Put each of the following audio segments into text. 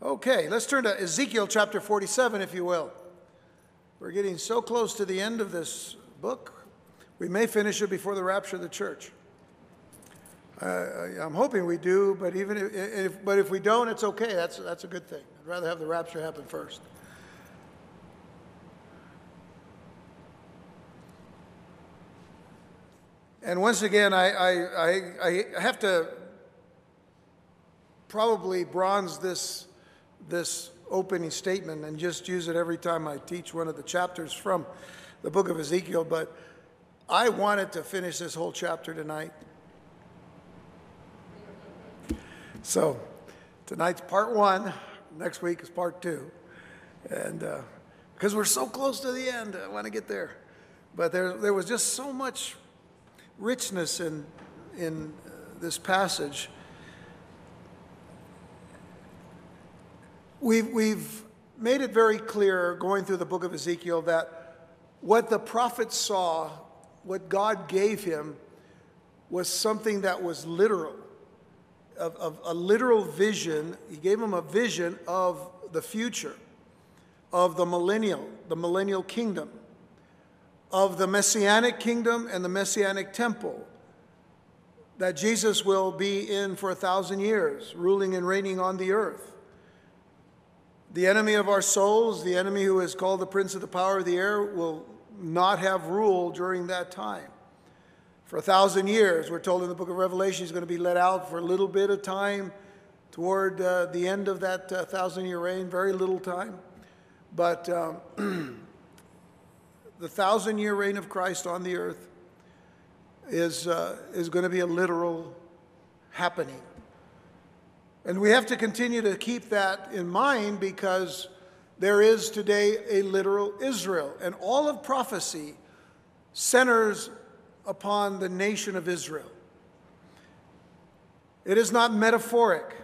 Okay, let's turn to Ezekiel chapter 47, if you will. We're getting so close to the end of this book, we may finish it before the rapture of the church. Uh, I'm hoping we do, but even if, if, but if we don't, it's okay. That's, that's a good thing. I'd rather have the rapture happen first. And once again, I, I, I, I have to probably bronze this, this opening statement and just use it every time I teach one of the chapters from the book of Ezekiel, but I wanted to finish this whole chapter tonight. So tonight's part one, next week is part two. And uh, because we're so close to the end, I want to get there. But there, there was just so much richness in, in uh, this passage. We've, we've made it very clear going through the book of Ezekiel that what the prophet saw, what God gave him, was something that was literal, of, of a literal vision. He gave him a vision of the future, of the millennial, the millennial kingdom of the messianic kingdom and the messianic temple that Jesus will be in for a thousand years, ruling and reigning on the earth. The enemy of our souls, the enemy who is called the prince of the power of the air, will not have rule during that time. For a thousand years, we're told in the book of Revelation, he's going to be let out for a little bit of time toward uh, the end of that uh, thousand year reign, very little time. But um, the thousand year reign of Christ on the earth is, uh, is going to be a literal happening. And we have to continue to keep that in mind because there is today a literal Israel. And all of prophecy centers upon the nation of Israel. It is not metaphoric,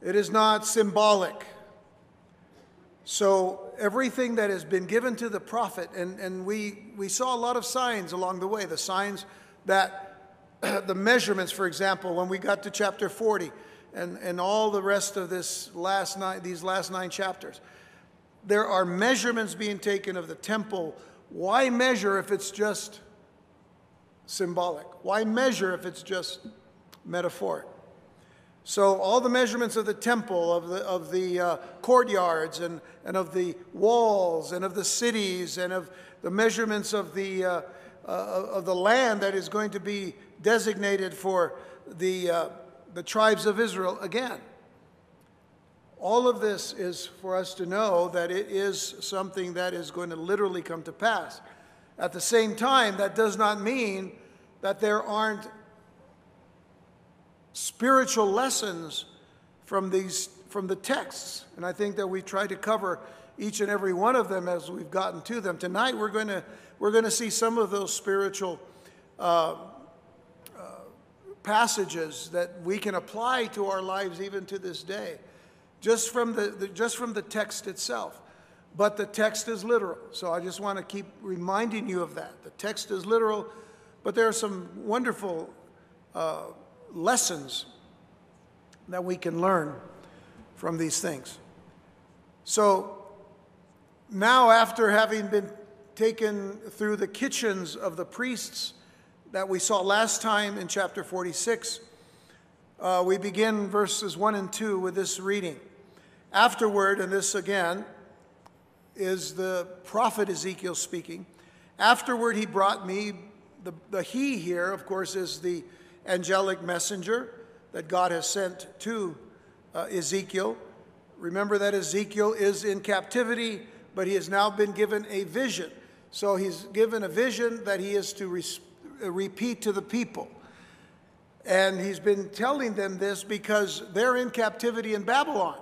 it is not symbolic. So everything that has been given to the prophet, and, and we, we saw a lot of signs along the way, the signs that the measurements, for example, when we got to chapter 40 and, and all the rest of this last nine, these last nine chapters, there are measurements being taken of the temple. Why measure if it's just symbolic? Why measure if it's just metaphoric? So all the measurements of the temple, of the, of the uh, courtyards, and, and of the walls, and of the cities, and of the measurements of the, uh, uh, of the land that is going to be designated for the, uh, the tribes of Israel again. All of this is for us to know that it is something that is going to literally come to pass. At the same time, that does not mean that there aren't spiritual lessons from these from the texts and i think that we try to cover each and every one of them as we've gotten to them tonight we're going to we're going to see some of those spiritual uh, passages that we can apply to our lives even to this day just from the, the just from the text itself but the text is literal so i just want to keep reminding you of that the text is literal but there are some wonderful uh, lessons that we can learn from these things. So now, after having been taken through the kitchens of the priests that we saw last time in chapter 46, uh, we begin verses 1 and 2 with this reading. Afterward, and this again is the prophet Ezekiel speaking. Afterward, he brought me, the, the he here, of course, is the angelic messenger that God has sent to uh, Ezekiel. Remember that Ezekiel is in captivity, but he has now been given a vision. So he's given a vision that he is to re- uh, repeat to the people. And he's been telling them this because they're in captivity in Babylon.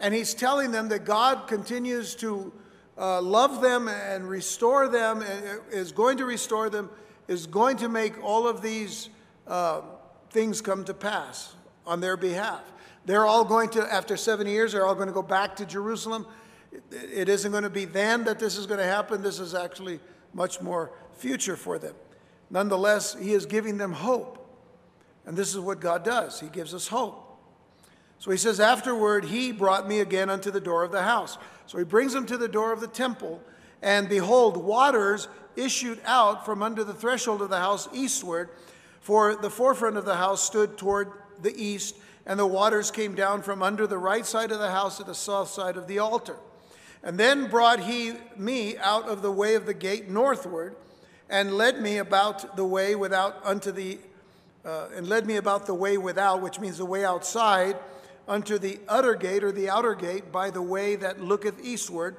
And he's telling them that God continues to uh, love them and restore them, and uh, is going to restore them, is going to make all of these uh, things come to pass on their behalf. They're all going to, after 70 years, they're all going to go back to Jerusalem. It isn't going to be then that this is going to happen. This is actually much more future for them. Nonetheless, he is giving them hope. And this is what God does He gives us hope. So he says, Afterward, he brought me again unto the door of the house. So he brings him to the door of the temple, and behold, waters issued out from under the threshold of the house eastward, for the forefront of the house stood toward the east, and the waters came down from under the right side of the house to the south side of the altar. And then brought he me out of the way of the gate northward, and led me about the way without unto the, uh, and led me about the way without, which means the way outside, unto the utter gate or the outer gate by the way that looketh eastward.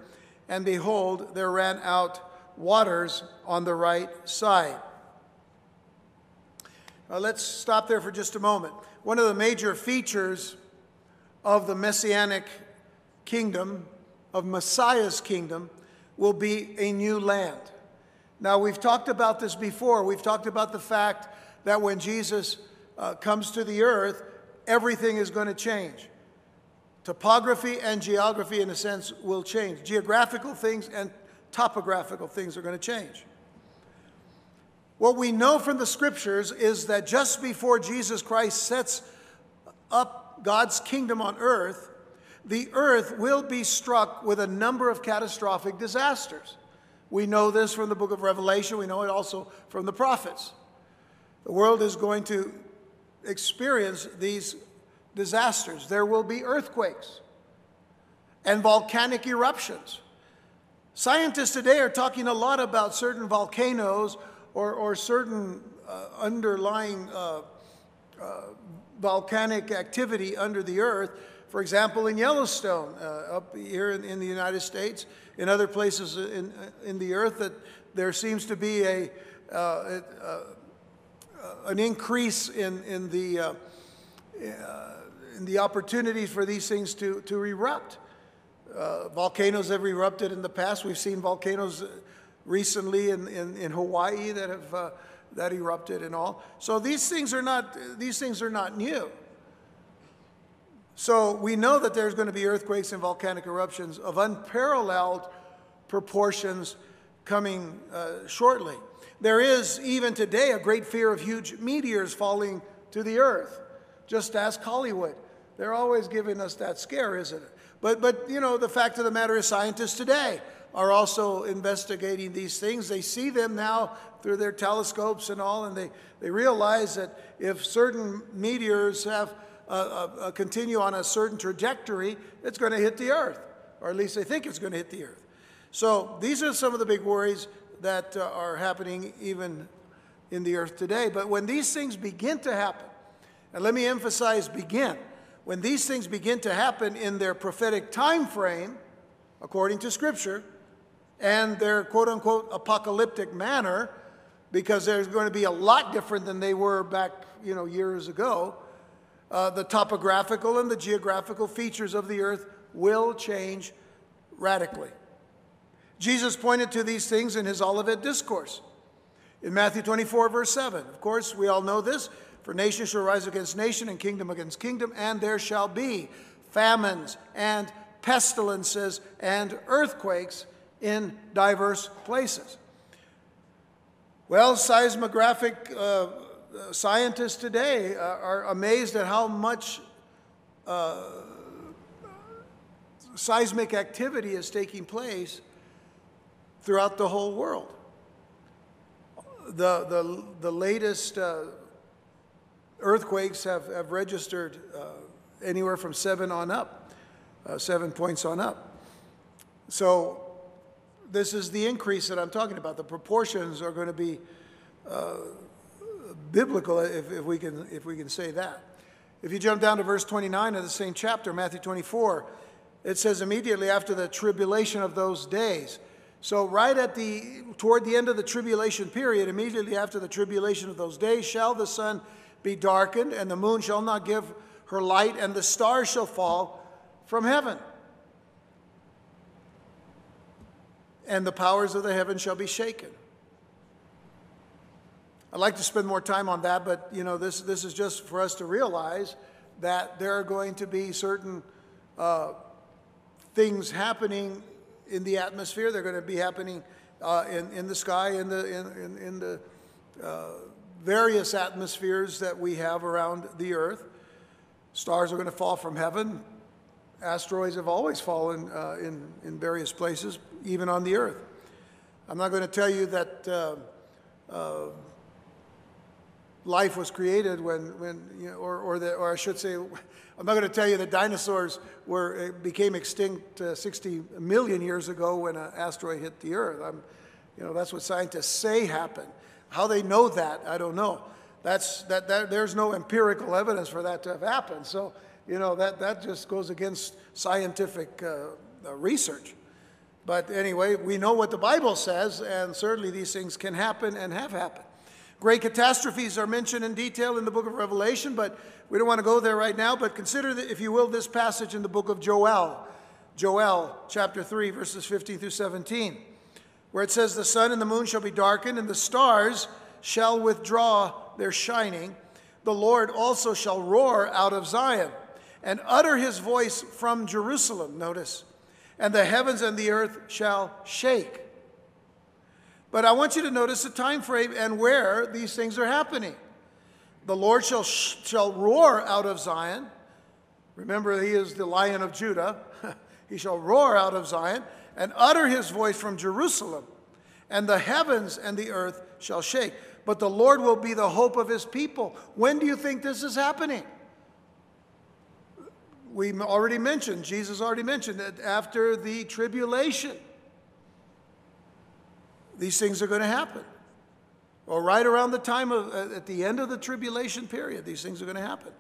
And behold, there ran out waters on the right side. Now let's stop there for just a moment. One of the major features of the messianic kingdom, of Messiah's kingdom, will be a new land. Now, we've talked about this before. We've talked about the fact that when Jesus uh, comes to the earth, everything is going to change. Topography and geography, in a sense, will change. Geographical things and topographical things are going to change. What we know from the scriptures is that just before Jesus Christ sets up God's kingdom on earth, the earth will be struck with a number of catastrophic disasters. We know this from the book of Revelation, we know it also from the prophets. The world is going to experience these disasters. There will be earthquakes and volcanic eruptions. Scientists today are talking a lot about certain volcanoes or, or certain uh, underlying uh, uh, volcanic activity under the earth. For example, in Yellowstone, uh, up here in, in, the United States, in other places in, in the earth, that there seems to be a, uh, uh, an increase in, in, the, in the opportunities for these things to, to erupt. volcanoes have erupted in the past. We've seen volcanoes recently in, in, in Hawaii that have uh, that erupted and all. So these things are not these things are not new. So we know that there's going to be earthquakes and volcanic eruptions of unparalleled proportions coming uh, shortly. There is even today a great fear of huge meteors falling to the earth. Just ask Hollywood. They're always giving us that scare, isn't it? But, but you know, the fact of the matter is, scientists today are also investigating these things. They see them now through their telescopes and all, and they, they realize that if certain meteors have uh, continue on a certain trajectory, it's going to hit the earth, or at least they think it's going to hit the earth. So these are some of the big worries that uh, are happening even in the earth today. But when these things begin to happen, and let me emphasize begin, when these things begin to happen in their prophetic time frame, according to Scripture, and their quote unquote apocalyptic manner, because they're going to be a lot different than they were back, you know, years ago. Uh, the topographical and the geographical features of the earth will change radically. Jesus pointed to these things in his Olivet Discourse in Matthew 24, verse 7. Of course, we all know this. For nation shall rise against nation and kingdom against kingdom, and there shall be famines and pestilences and earthquakes in diverse places. Well, seismographic uh, scientists today are amazed at how much uh, seismic activity is taking place throughout the whole world. The, the, the latest uh, earthquakes have, have registered uh, anywhere from seven on up, uh, seven points on up. So this is the increase that I'm talking about. The proportions are going to be uh, biblical, if, if, we can, if we can say that. If you jump down to verse 29 of the same chapter, Matthew 24, it says immediately after the tribulation of those days. So right at the toward the end of the tribulation period, immediately after the tribulation of those days, shall the sun be darkened, and the moon shall not give her light, and the stars shall fall from heaven. And the powers of the heaven shall be shaken. I'd like to spend more time on that, but you know, this, this is just for us to realize that there are going to be certain uh, things happening in the atmosphere. They're going to be happening uh, in, in the sky, in the, in, in, in the uh, various atmospheres that we have around the earth. Stars are going to fall from heaven. Asteroids have always fallen uh, in, in various places, even on the earth. I'm not going to tell you that uh, uh, life was created when, when you know, or, or, the, or I should say, I'm not going to tell you that dinosaurs were, uh, became extinct uh, 60 million years ago when an asteroid hit the Earth. I'm, you know, that's what scientists say happened. How they know that, I don't know. That's, that, that, there's no empirical evidence for that to have happened. So, you know, that, that just goes against scientific uh, uh research. But anyway, we know what the Bible says, and certainly these things can happen and have happened. Great catastrophes are mentioned in detail in the book of Revelation, but we don't want to go there right now. But consider, if you will, this passage in the book of Joel, Joel chapter 3, verses 15 through 17, where it says, The sun and the moon shall be darkened, and the stars shall withdraw their shining. The Lord also shall roar out of Zion and utter his voice from Jerusalem. Notice and the heavens and the earth shall shake. But I want you to notice the time frame and where these things are happening. The Lord shall, shall roar out of Zion. Remember, he is the lion of Judah. he shall roar out of Zion and utter his voice from Jerusalem. And the heavens and the earth shall shake. But the Lord will be the hope of his people. When do you think this is happening? we already mentioned, Jesus already mentioned that after the tribulation, these things are going to happen. Or right around the time of, uh, at the end of the tribulation period, these things are going to happen.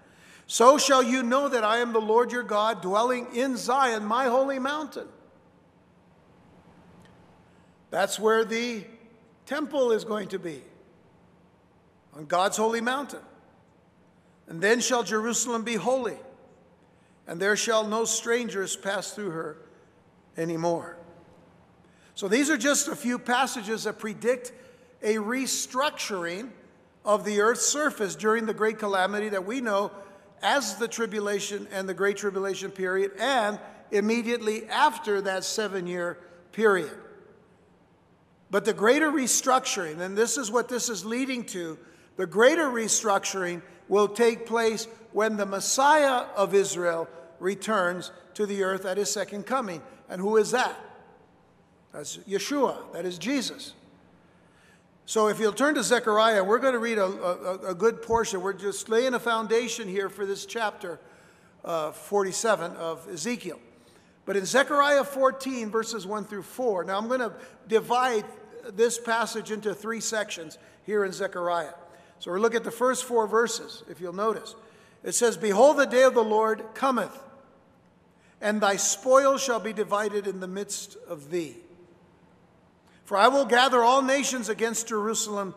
So shall you know that I am the Lord your God, dwelling in Zion, my holy mountain. That's where the temple is going to be, on God's holy mountain. And then shall Jerusalem be holy and there shall no strangers pass through her anymore. So these are just a few passages that predict a restructuring of the earth's surface during the great calamity that we know as the tribulation and the great tribulation period, and immediately after that seven year period. But the greater restructuring, and this is what this is leading to, the greater restructuring will take place when the Messiah of Israel returns to the earth at his second coming. And who is that? That's Yeshua, that is Jesus. So if you'll turn to Zechariah, we're going to read a, a, a good portion. We're just laying a foundation here for this chapter uh, 47 of Ezekiel. But in Zechariah 14, verses 1 through 4, now I'm going to divide this passage into three sections here in Zechariah. So we'll look at the first four verses, if you'll notice. It says, Behold, the day of the Lord cometh and thy spoil shall be divided in the midst of thee. For I will gather all nations against Jerusalem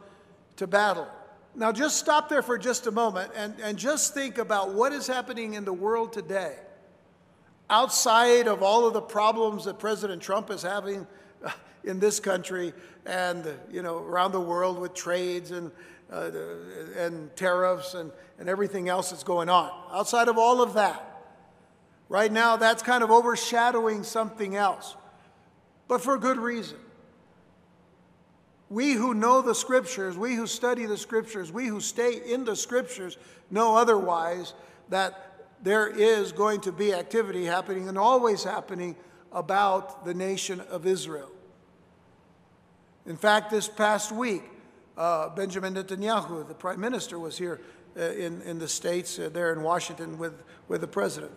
to battle. Now, just stop there for just a moment and, and just think about what is happening in the world today. Outside of all of the problems that President Trump is having in this country and you know around the world with trades and uh, and tariffs and, and everything else that's going on. Outside of all of that, Right now, that's kind of overshadowing something else, but for good reason. We who know the scriptures, we who study the scriptures, we who stay in the scriptures know otherwise that there is going to be activity happening and always happening about the nation of Israel. In fact, this past week, uh, Benjamin Netanyahu, the prime minister, was here uh, in, in the States, uh, there in Washington with, with the president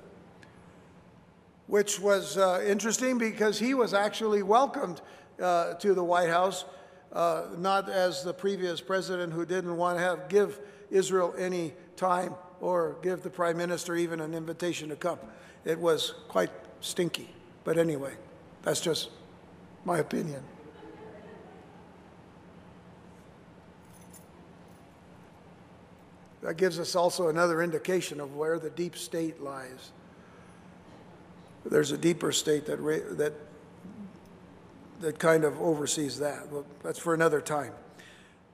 which was uh, interesting because he was actually welcomed uh, to the White House, uh, not as the previous president who didn't want to have give Israel any time or give the prime minister even an invitation to come. It was quite stinky. But anyway, that's just my opinion. That gives us also another indication of where the deep state lies. There's a deeper state that, that, that kind of oversees that. Well, that's for another time.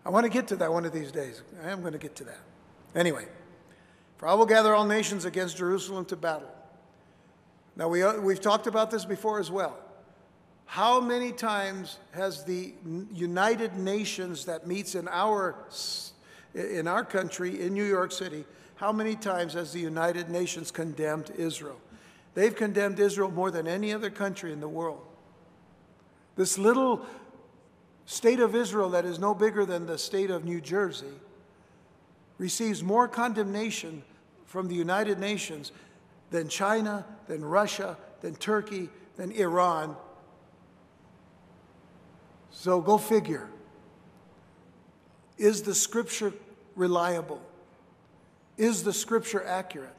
I want to get to that one of these days. I am going to get to that. Anyway, for I will gather all nations against Jerusalem to battle. Now, we, uh, we've talked about this before as well. How many times has the United Nations that meets in our, in our country, in New York City, how many times has the United Nations condemned Israel? They've condemned Israel more than any other country in the world. This little state of Israel, that is no bigger than the state of New Jersey, receives more condemnation from the United Nations than China, than Russia, than Turkey, than Iran. So go figure. Is the scripture reliable? Is the scripture accurate?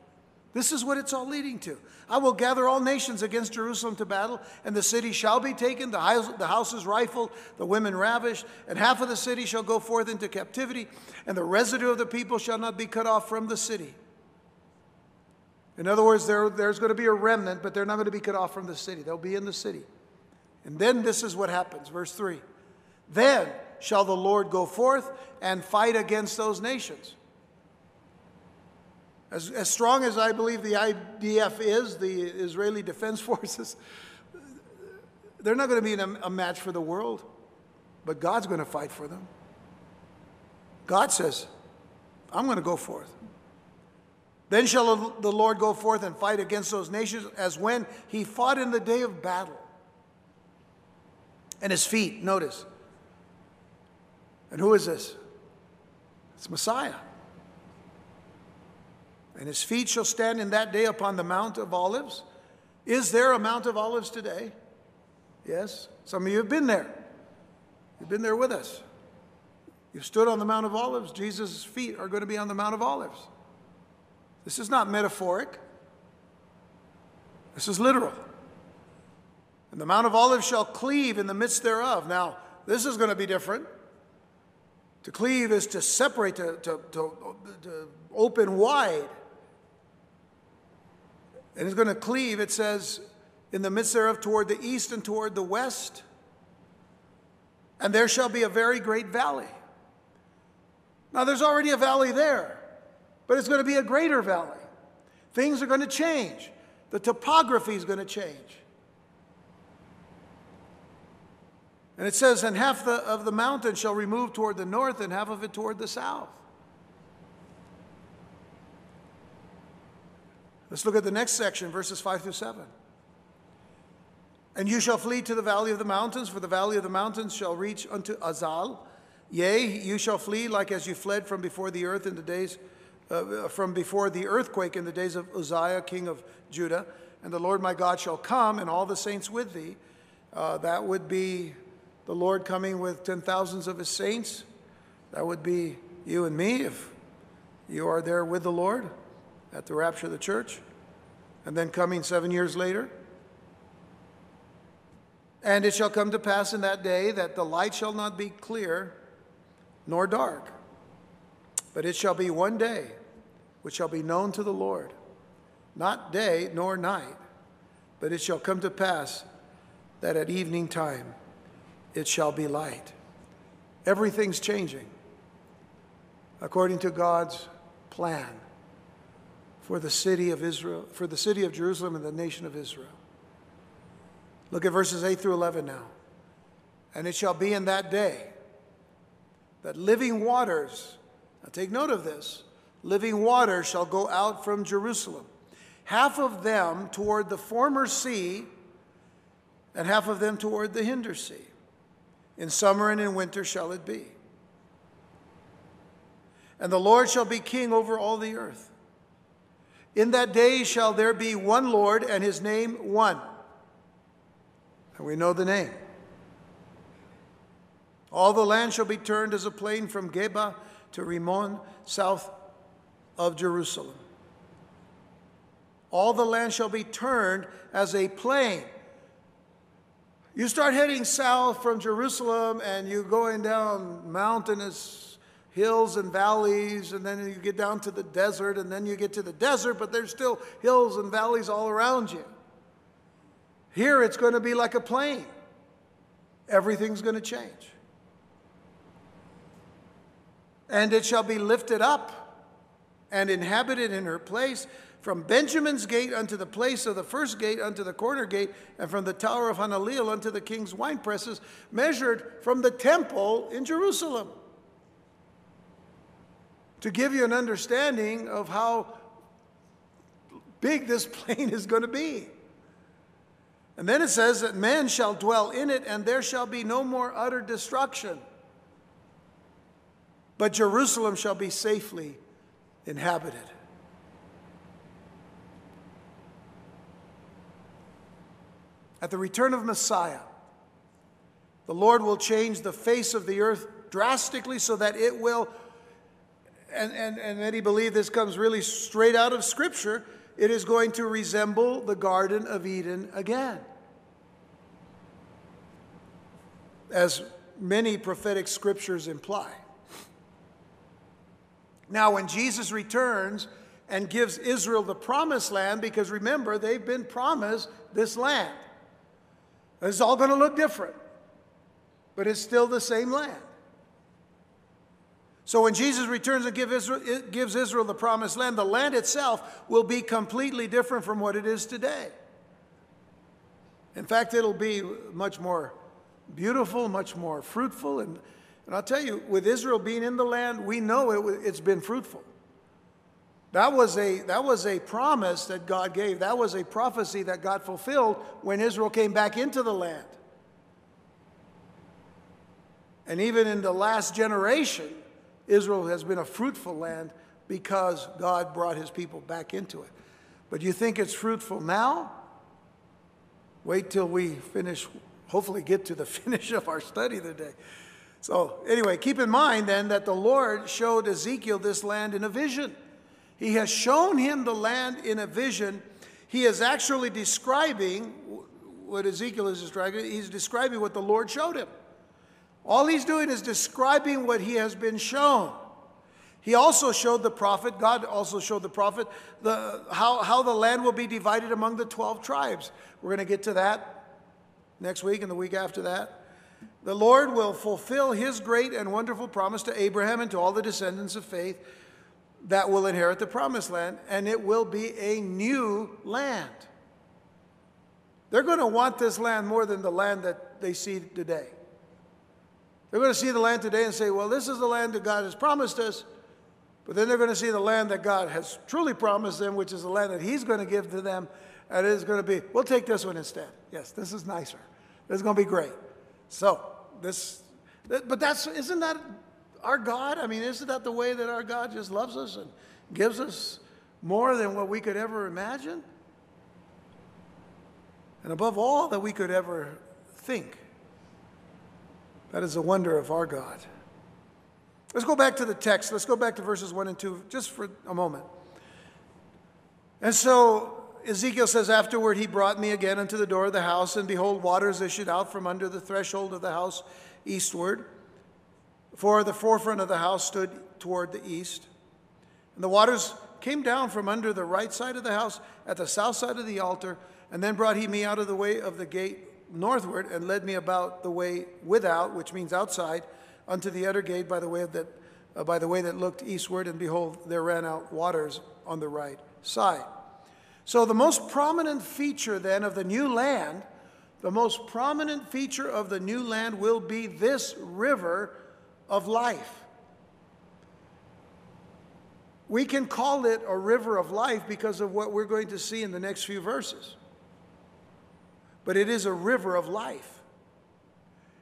This is what it's all leading to. I will gather all nations against Jerusalem to battle, and the city shall be taken, the, house, the houses rifled, the women ravished, and half of the city shall go forth into captivity, and the residue of the people shall not be cut off from the city. In other words, there, there's going to be a remnant, but they're not going to be cut off from the city. They'll be in the city. And then this is what happens, verse 3. Then shall the Lord go forth and fight against those nations. As, as strong as I believe the IDF is, the Israeli Defense Forces, they're not going to be a, a match for the world, but God's going to fight for them. God says, I'm going to go forth. Then shall the Lord go forth and fight against those nations as when he fought in the day of battle. And his feet, notice. And who is this? It's Messiah. And his feet shall stand in that day upon the Mount of Olives. Is there a Mount of Olives today? Yes. Some of you have been there. You've been there with us. You've stood on the Mount of Olives. Jesus' feet are going to be on the Mount of Olives. This is not metaphoric, this is literal. And the Mount of Olives shall cleave in the midst thereof. Now, this is going to be different. To cleave is to separate, to, to, to, to open wide. And it's going to cleave, it says, in the midst thereof toward the east and toward the west. And there shall be a very great valley. Now, there's already a valley there, but it's going to be a greater valley. Things are going to change, the topography is going to change. And it says, and half the, of the mountain shall remove toward the north, and half of it toward the south. Let's look at the next section, verses 5 through 7. And you shall flee to the valley of the mountains, for the valley of the mountains shall reach unto Azal. Yea, you shall flee like as you fled from before the earth in the days, uh, from before the earthquake in the days of Uzziah, king of Judah. And the Lord my God shall come, and all the saints with thee. Uh, that would be the Lord coming with ten thousands of his saints. That would be you and me if you are there with the Lord at the rapture of the church, and then coming seven years later. And it shall come to pass in that day that the light shall not be clear nor dark, but it shall be one day which shall be known to the Lord, not day nor night, but it shall come to pass that at evening time it shall be light. Everything's changing according to God's plan for the city of Israel, for the city of Jerusalem and the nation of Israel. Look at verses 8 through 11 now. And it shall be in that day that living waters, now take note of this, living waters shall go out from Jerusalem, half of them toward the former sea, and half of them toward the hinder sea. In summer and in winter shall it be. And the Lord shall be king over all the earth. In that day shall there be one Lord, and his name one. And we know the name. All the land shall be turned as a plain from Geba to Rimmon, south of Jerusalem. All the land shall be turned as a plain. You start heading south from Jerusalem and you're going down mountainous hills and valleys, and then you get down to the desert, and then you get to the desert, but there's still hills and valleys all around you. Here it's going to be like a plain. Everything's going to change. And it shall be lifted up and inhabited in her place from Benjamin's gate unto the place of the first gate unto the corner gate, and from the tower of Hananeel unto the king's wine presses, measured from the temple in Jerusalem. To give you an understanding of how big this plain is going to be. And then it says that men shall dwell in it, and there shall be no more utter destruction. But Jerusalem shall be safely inhabited. At the return of Messiah, the Lord will change the face of the earth drastically so that it will, and, and, and many believe this comes really straight out of Scripture, it is going to resemble the Garden of Eden again. As many prophetic scriptures imply. Now, when Jesus returns and gives Israel the promised land, because remember, they've been promised this land, it's all going to look different, but it's still the same land. So when Jesus returns and give Israel, gives Israel the promised land, the land itself will be completely different from what it is today. In fact, it'll be much more beautiful, much more fruitful. And, and I'll tell you, with Israel being in the land, we know it, it's been fruitful. That was, a, that was a promise that God gave. That was a prophecy that God fulfilled when Israel came back into the land. And even in the last generation, Israel has been a fruitful land because God brought his people back into it. But you think it's fruitful now? Wait till we finish, hopefully, get to the finish of our study today. So, anyway, keep in mind then that the Lord showed Ezekiel this land in a vision. He has shown him the land in a vision. He is actually describing what Ezekiel is describing. He's describing what the Lord showed him. All he's doing is describing what he has been shown. He also showed the prophet, God also showed the prophet, the, how, how the land will be divided among the 12 tribes. We're going to get to that next week and the week after that. The Lord will fulfill his great and wonderful promise to Abraham and to all the descendants of faith that will inherit the promised land, and it will be a new land. They're going to want this land more than the land that they see today. They're going to see the land today and say, well, this is the land that God has promised us. But then they're going to see the land that God has truly promised them, which is the land that He's going to give to them. And it is going to be, we'll take this one instead. Yes, this is nicer. This is going to be great. So, this, but that's, isn't that our God? I mean, isn't that the way that our God just loves us and gives us more than what we could ever imagine? And above all, that we could ever think. That is a wonder of our God. Let's go back to the text. Let's go back to verses 1 and 2 just for a moment. And so Ezekiel says, Afterward he brought me again unto the door of the house, and behold, waters issued out from under the threshold of the house eastward. For the forefront of the house stood toward the east. And the waters came down from under the right side of the house at the south side of the altar, and then brought he me out of the way of the gate northward and led me about the way without, which means outside, unto the utter gate by the way that uh, by the way that looked eastward, and behold, there ran out waters on the right side. So the most prominent feature then of the new land, the most prominent feature of the new land will be this river of life. We can call it a river of life because of what we're going to see in the next few verses but it is a river of life.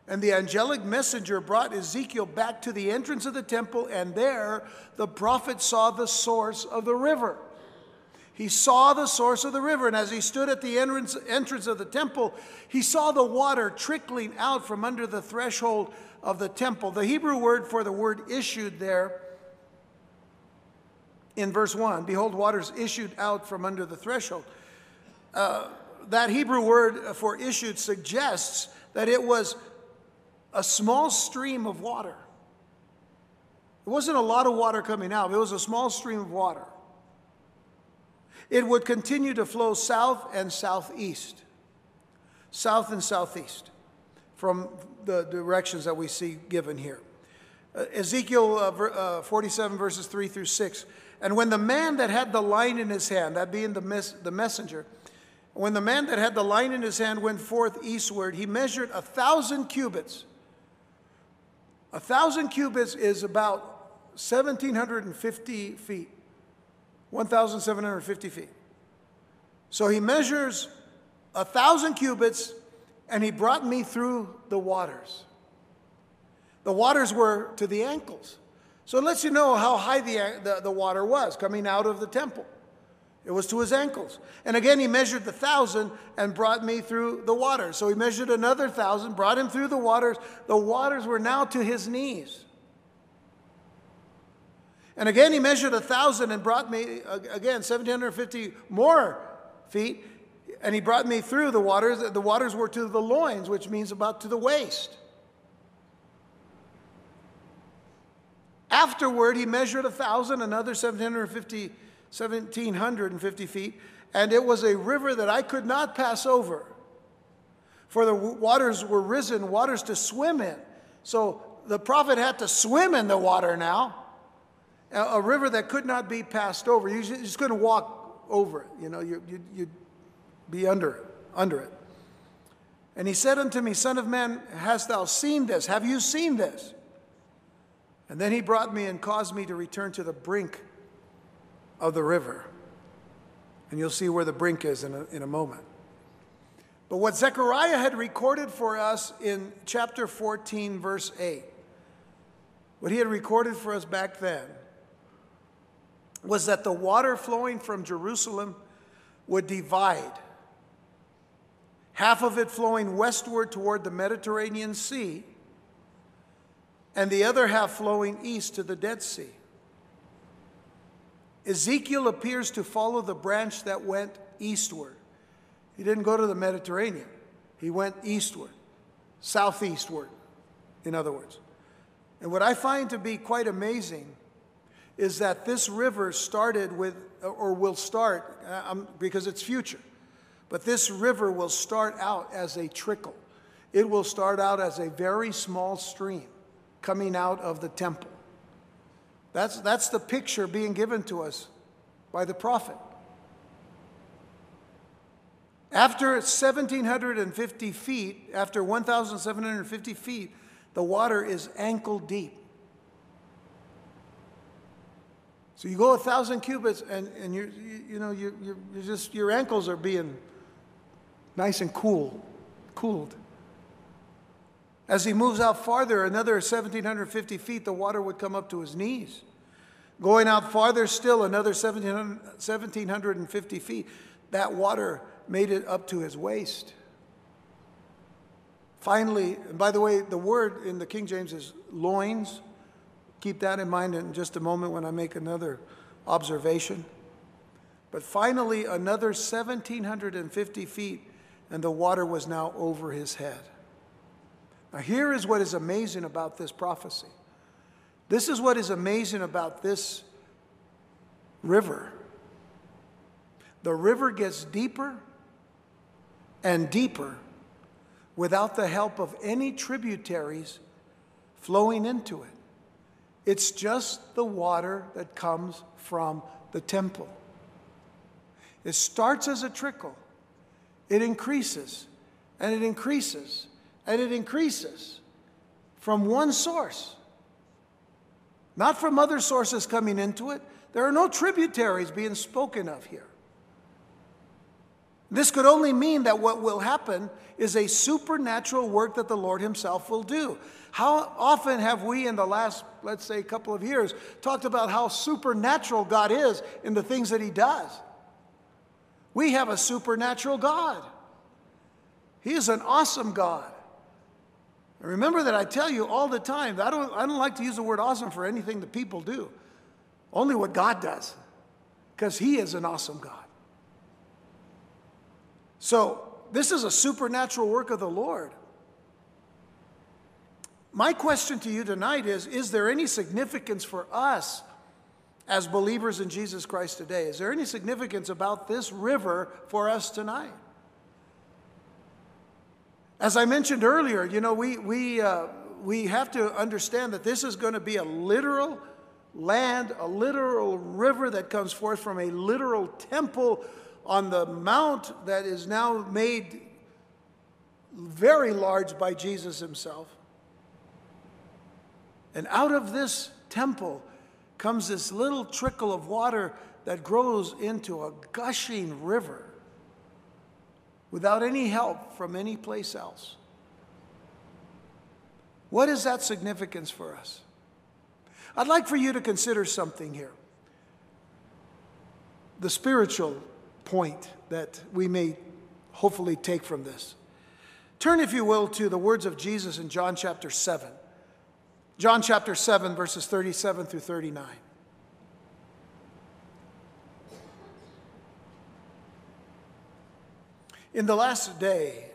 And the angelic messenger brought Ezekiel back to the entrance of the temple, and there the prophet saw the source of the river. He saw the source of the river, and as he stood at the entrance, entrance of the temple, he saw the water trickling out from under the threshold of the temple. The Hebrew word for the word issued there in verse 1 Behold, waters issued out from under the threshold. Uh, that Hebrew word for issued suggests that it was a small stream of water. It wasn't a lot of water coming out, it was a small stream of water. It would continue to flow south and southeast, south and southeast from the directions that we see given here. Uh, Ezekiel uh, uh, 47, verses 3 through 6. And when the man that had the line in his hand, that being the, the messenger, when the man that had the line in his hand went forth eastward, he measured a thousand cubits. A thousand cubits is about 1,750 feet. 1,750 feet. So he measures a thousand cubits and he brought me through the waters. The waters were to the ankles. So it lets you know how high the, the, the, water was coming out of the temple. It was to his ankles. And again, he measured the thousand and brought me through the waters. So he measured another thousand, brought him through the waters. The waters were now to his knees. And again, he measured a thousand and brought me, again, 1,750 more feet. And he brought me through the waters. The waters were to the loins, which means about to the waist. Afterward, he measured a thousand, another 750, 1,750 feet, and it was a river that I could not pass over. For the waters were risen, waters to swim in. So the prophet had to swim in the water now a, river that could not be passed over. You just couldn't walk over it. You know, you, you'd be under it, under it. And he said unto me, Son of man, hast thou seen this? Have you seen this? And then he brought me and caused me to return to the brink of the river. And you'll see where the brink is in a, in a moment. But what Zechariah had recorded for us in chapter 14, verse 8, what he had recorded for us back then, was that the water flowing from Jerusalem would divide, half of it flowing westward toward the Mediterranean Sea, and the other half flowing east to the Dead Sea. Ezekiel appears to follow the branch that went eastward. He didn't go to the Mediterranean, he went eastward, southeastward, in other words. And what I find to be quite amazing is that this river started with, or will start, because it's future, but this river will start out as a trickle. It will start out as a very small stream coming out of the temple. That's, that's the picture being given to us by the prophet. After 1,750 feet, after 1,750 feet, the water is ankle deep. So you go a thousand cubits, and, and you you know, you you just, your ankles are being nice and cool, cooled. As he moves out farther, another 1,750 feet, the water would come up to his knees. Going out farther still, another 1,750 feet, that water made it up to his waist. Finally, and by the way, the word in the King James is loins. Keep that in mind in just a moment when I make another observation. But finally, another 1,750 feet, and the water was now over his head. Now, here is what is amazing about this prophecy. This is what is amazing about this river. The river gets deeper and deeper without the help of any tributaries flowing into it. It's just the water that comes from the temple. It starts as a trickle, it increases, and it increases, and it increases from one source, not from other sources coming into it. There are no tributaries being spoken of here. This could only mean that what will happen is a supernatural work that the Lord Himself will do. How often have we, in the last, let's say, couple of years, talked about how supernatural God is in the things that He does? We have a supernatural God. He is an awesome God. Remember that I tell you all the time, I don't, I don't like to use the word awesome for anything that people do, only what God does, because He is an awesome God. So, this is a supernatural work of the Lord. My question to you tonight is Is there any significance for us as believers in Jesus Christ today? Is there any significance about this river for us tonight? As I mentioned earlier, you know, we, we, uh, we have to understand that this is going to be a literal land, a literal river that comes forth from a literal temple on the mount that is now made very large by Jesus himself. And out of this temple comes this little trickle of water that grows into a gushing river without any help from any place else. What is that significance for us? I'd like for you to consider something here. The spiritual point that we may hopefully take from this. Turn, if you will, to the words of Jesus in John chapter 7. John chapter 7, verses 37 through 39. In the last day,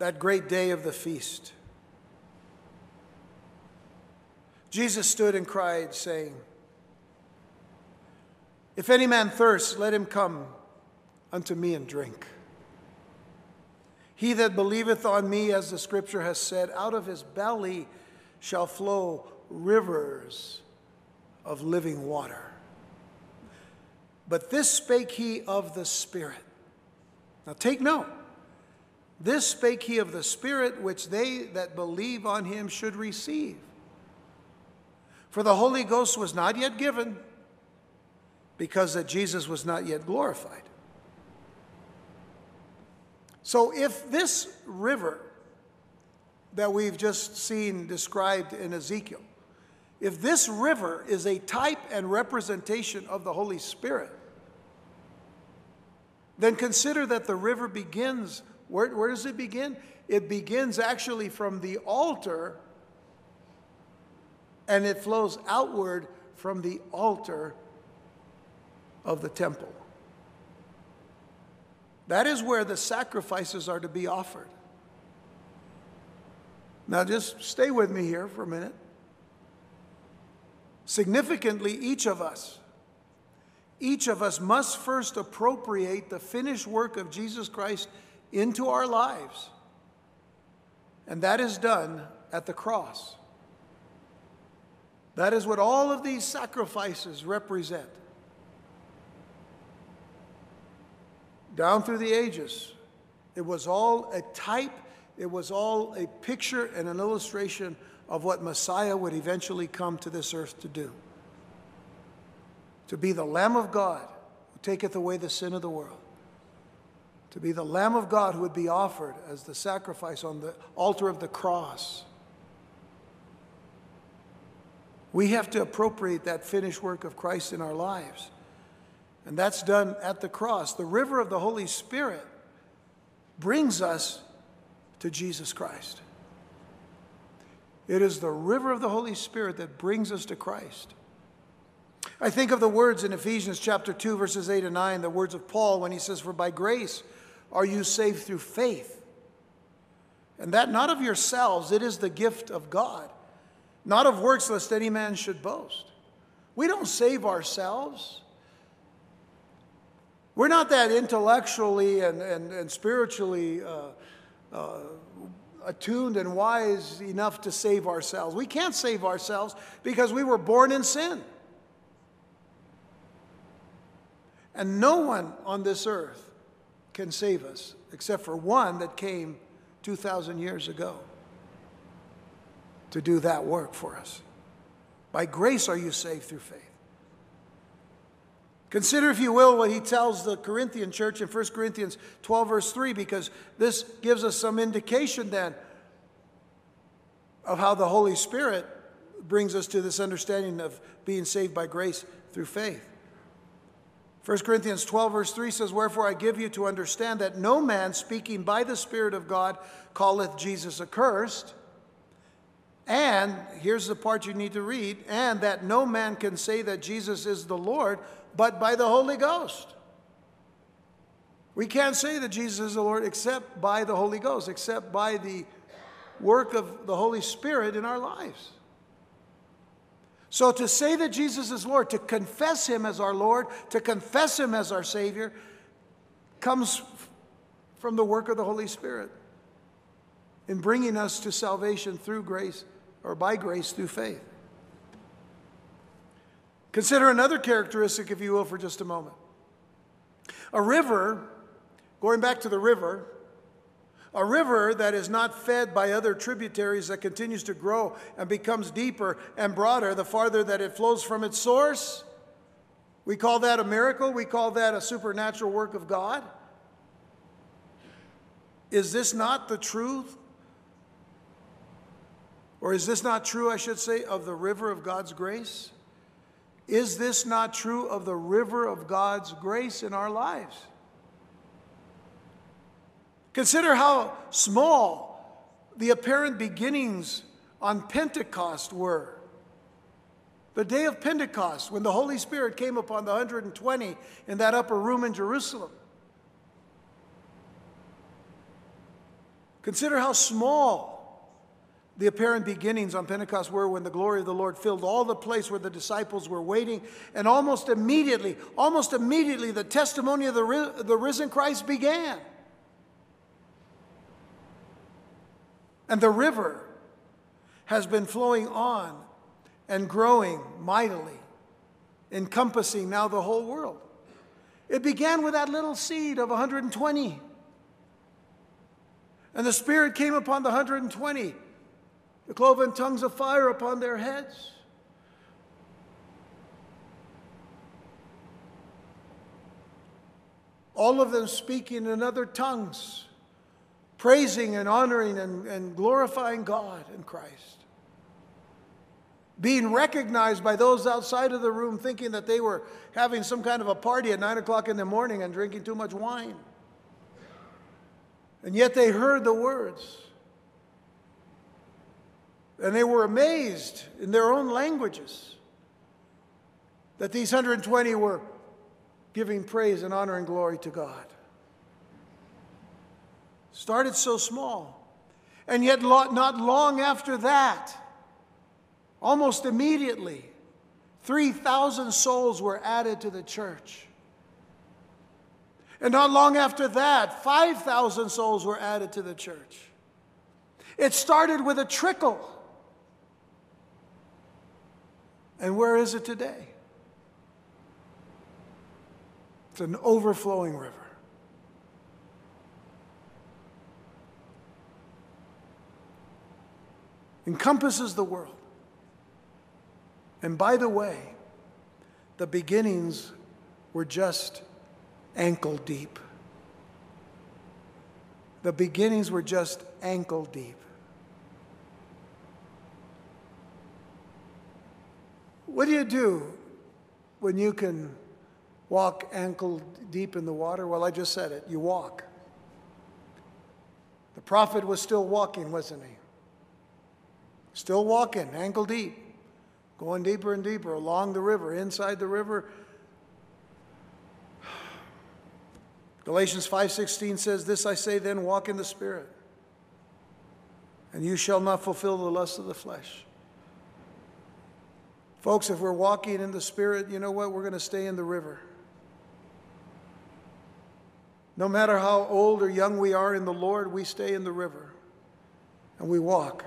that great day of the feast, Jesus stood and cried, saying, If any man thirst, let him come unto me and drink. He that believeth on me, as the scripture has said, out of his belly shall flow rivers of living water. But this spake he of the Spirit. Now take note. This spake he of the Spirit which they that believe on him should receive. For the Holy Ghost was not yet given, because that Jesus was not yet glorified. So if this river that we've just seen described in Ezekiel, if this river is a type and representation of the Holy Spirit, then consider that the river begins. Where, where does it begin? It begins actually from the altar and it flows outward from the altar of the temple. That is where the sacrifices are to be offered. Now, just stay with me here for a minute. Significantly, each of us, each of us must first appropriate the finished work of Jesus Christ into our lives. And that is done at the cross. That is what all of these sacrifices represent. Down through the ages, it was all a type, it was all a picture and an illustration of what Messiah would eventually come to this earth to do. To be the Lamb of God who taketh away the sin of the world. To be the Lamb of God who would be offered as the sacrifice on the altar of the cross we have to appropriate that finished work of Christ in our lives. And that's done at the cross. The river of the Holy Spirit brings us to Jesus Christ. It is the river of the Holy Spirit that brings us to Christ. I think of the words in Ephesians chapter 2, verses 8 and 9, the words of Paul when he says, For by grace are you saved through faith. And that not of yourselves, it is the gift of God not of works, lest any man should boast. We don't save ourselves. We're not that intellectually and, and, and spiritually uh, uh, attuned and wise enough to save ourselves. We can't save ourselves because we were born in sin. And no one on this earth can save us except for one that came 2,000 years ago to do that work for us. By grace are you saved through faith. Consider, if you will, what he tells the Corinthian church in 1 Corinthians 12, verse 3, because this gives us some indication then of how the Holy Spirit brings us to this understanding of being saved by grace through faith. 1 Corinthians 12, verse 3 says, Wherefore I give you to understand that no man speaking by the Spirit of God calleth Jesus accursed and here's the part you need to read and that no man can say that Jesus is the Lord but by the Holy Ghost. We can't say that Jesus is the Lord except by the Holy Ghost, except by the work of the Holy Spirit in our lives. So to say that Jesus is Lord, to confess Him as our Lord, to confess Him as our Savior, comes from the work of the Holy Spirit in bringing us to salvation through grace or by grace through faith. Consider another characteristic, if you will, for just a moment. A river, going back to the river, A river that is not fed by other tributaries that continues to grow and becomes deeper and broader the farther that it flows from its source. We call that a miracle. We call that a supernatural work of God. Is this not the truth? Or is this not true, I should say, of the river of God's grace? Is this not true of the river of God's grace in our lives? Consider how small the apparent beginnings on Pentecost were. The day of Pentecost, when the Holy Spirit came upon the 120 in that upper room in Jerusalem. Consider how small the apparent beginnings on Pentecost were when the glory of the Lord filled all the place where the disciples were waiting. And almost immediately, almost immediately, the testimony of the, the risen Christ began. And the river has been flowing on and growing mightily, encompassing now the whole world. It began with that little seed of 120. And the Spirit came upon the 120, the cloven tongues of fire upon their heads. All of them speaking in other tongues praising and honoring and, and glorifying God and Christ. Being recognized by those outside of the room thinking that they were having some kind of a party at 9 o'clock in the morning and drinking too much wine. And yet they heard the words. And they were amazed in their own languages that these 120 were giving praise and honor and glory to God. Started so small. And yet, not long after that, almost immediately, 3,000 souls were added to the church. And not long after that, 5,000 souls were added to the church. It started with a trickle. And where is it today? It's an overflowing river. Encompasses the world. And by the way, the beginnings were just ankle deep. The beginnings were just ankle deep. What do you do when you can walk ankle deep in the water? Well, I just said it. You walk. The prophet was still walking, wasn't he? Still walking, ankle deep, going deeper and deeper along the river, inside the river. Galatians 5:16 says, "This I say then, walk in the spirit, and you shall not fulfill the lust of the flesh." Folks, if we're walking in the spirit, you know what? We're going to stay in the river. No matter how old or young we are in the Lord, we stay in the river and we walk